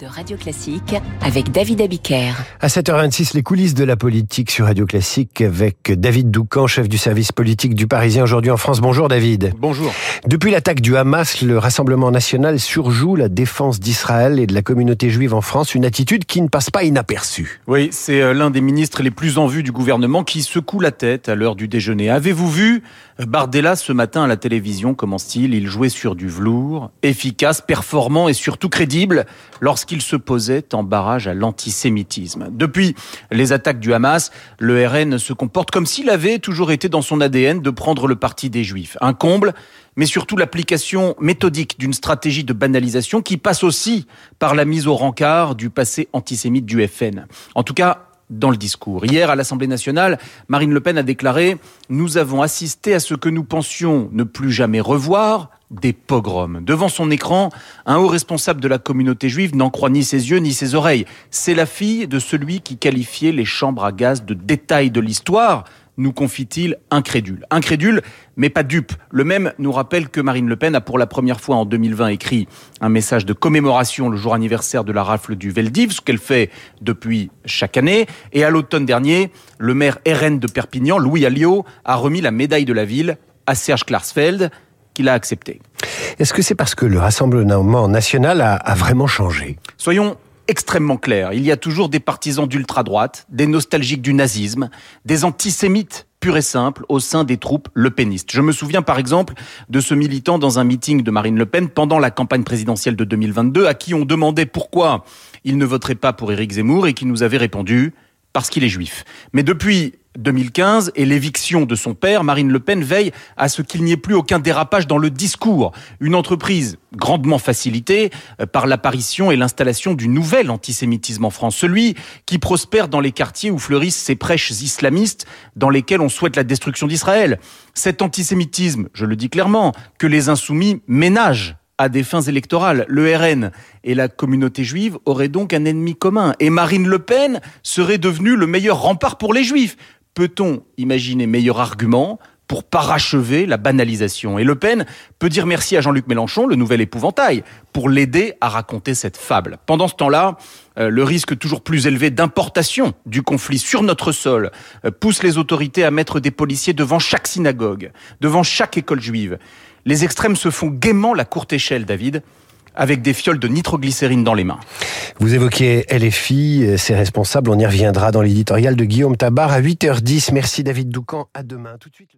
de Radio Classique avec David Abiker. À 7h26, les coulisses de la politique sur Radio Classique avec David Doucan, chef du service politique du Parisien aujourd'hui en France. Bonjour David. Bonjour. Depuis l'attaque du Hamas, le Rassemblement national surjoue la défense d'Israël et de la communauté juive en France, une attitude qui ne passe pas inaperçue. Oui, c'est euh, l'un des ministres les plus en vue du gouvernement qui secoue la tête à l'heure du déjeuner. Avez-vous vu Bardella ce matin à la télévision, commence-t-il Il jouait sur du velours, efficace, performant et surtout crédible lorsqu'il se posait en barrage à l'antisémitisme. Depuis les attaques du Hamas, le RN se comporte comme s'il avait toujours été dans son ADN de prendre le parti des Juifs. Un comble, mais surtout l'application méthodique d'une stratégie de banalisation qui passe aussi par la mise au rencard du passé antisémite du FN. En tout cas, dans le discours. Hier, à l'Assemblée nationale, Marine Le Pen a déclaré « Nous avons assisté à ce que nous pensions ne plus jamais revoir, des pogroms. Devant son écran, un haut responsable de la communauté juive n'en croit ni ses yeux ni ses oreilles. C'est la fille de celui qui qualifiait les chambres à gaz de détails de l'histoire nous confie-t-il incrédule. Incrédule, mais pas dupe. Le même nous rappelle que Marine Le Pen a pour la première fois en 2020 écrit un message de commémoration le jour anniversaire de la rafle du Veldiv, ce qu'elle fait depuis chaque année. Et à l'automne dernier, le maire RN de Perpignan, Louis Alliot, a remis la médaille de la ville à Serge Klarsfeld, qu'il a accepté. Est-ce que c'est parce que le Rassemblement national a, a vraiment changé? Soyons extrêmement clair. Il y a toujours des partisans d'ultra-droite, des nostalgiques du nazisme, des antisémites purs et simples au sein des troupes lepénistes. Je me souviens par exemple de ce militant dans un meeting de Marine Le Pen pendant la campagne présidentielle de 2022 à qui on demandait pourquoi il ne voterait pas pour Éric Zemmour et qui nous avait répondu parce qu'il est juif. Mais depuis 2015 et l'éviction de son père, Marine Le Pen veille à ce qu'il n'y ait plus aucun dérapage dans le discours. Une entreprise grandement facilitée euh, par l'apparition et l'installation du nouvel antisémitisme en France, celui qui prospère dans les quartiers où fleurissent ces prêches islamistes dans lesquels on souhaite la destruction d'Israël. Cet antisémitisme, je le dis clairement, que les insoumis ménagent à des fins électorales. Le RN et la communauté juive auraient donc un ennemi commun. Et Marine Le Pen serait devenue le meilleur rempart pour les juifs. Peut-on imaginer meilleur argument pour parachever la banalisation? Et Le Pen peut dire merci à Jean-Luc Mélenchon, le nouvel épouvantail, pour l'aider à raconter cette fable. Pendant ce temps-là, euh, le risque toujours plus élevé d'importation du conflit sur notre sol euh, pousse les autorités à mettre des policiers devant chaque synagogue, devant chaque école juive. Les extrêmes se font gaiement la courte échelle, David avec des fioles de nitroglycérine dans les mains. Vous évoquiez LFI, ses responsables, on y reviendra dans l'éditorial de Guillaume Tabar à 8h10. Merci David Doucan, à demain. Tout de suite.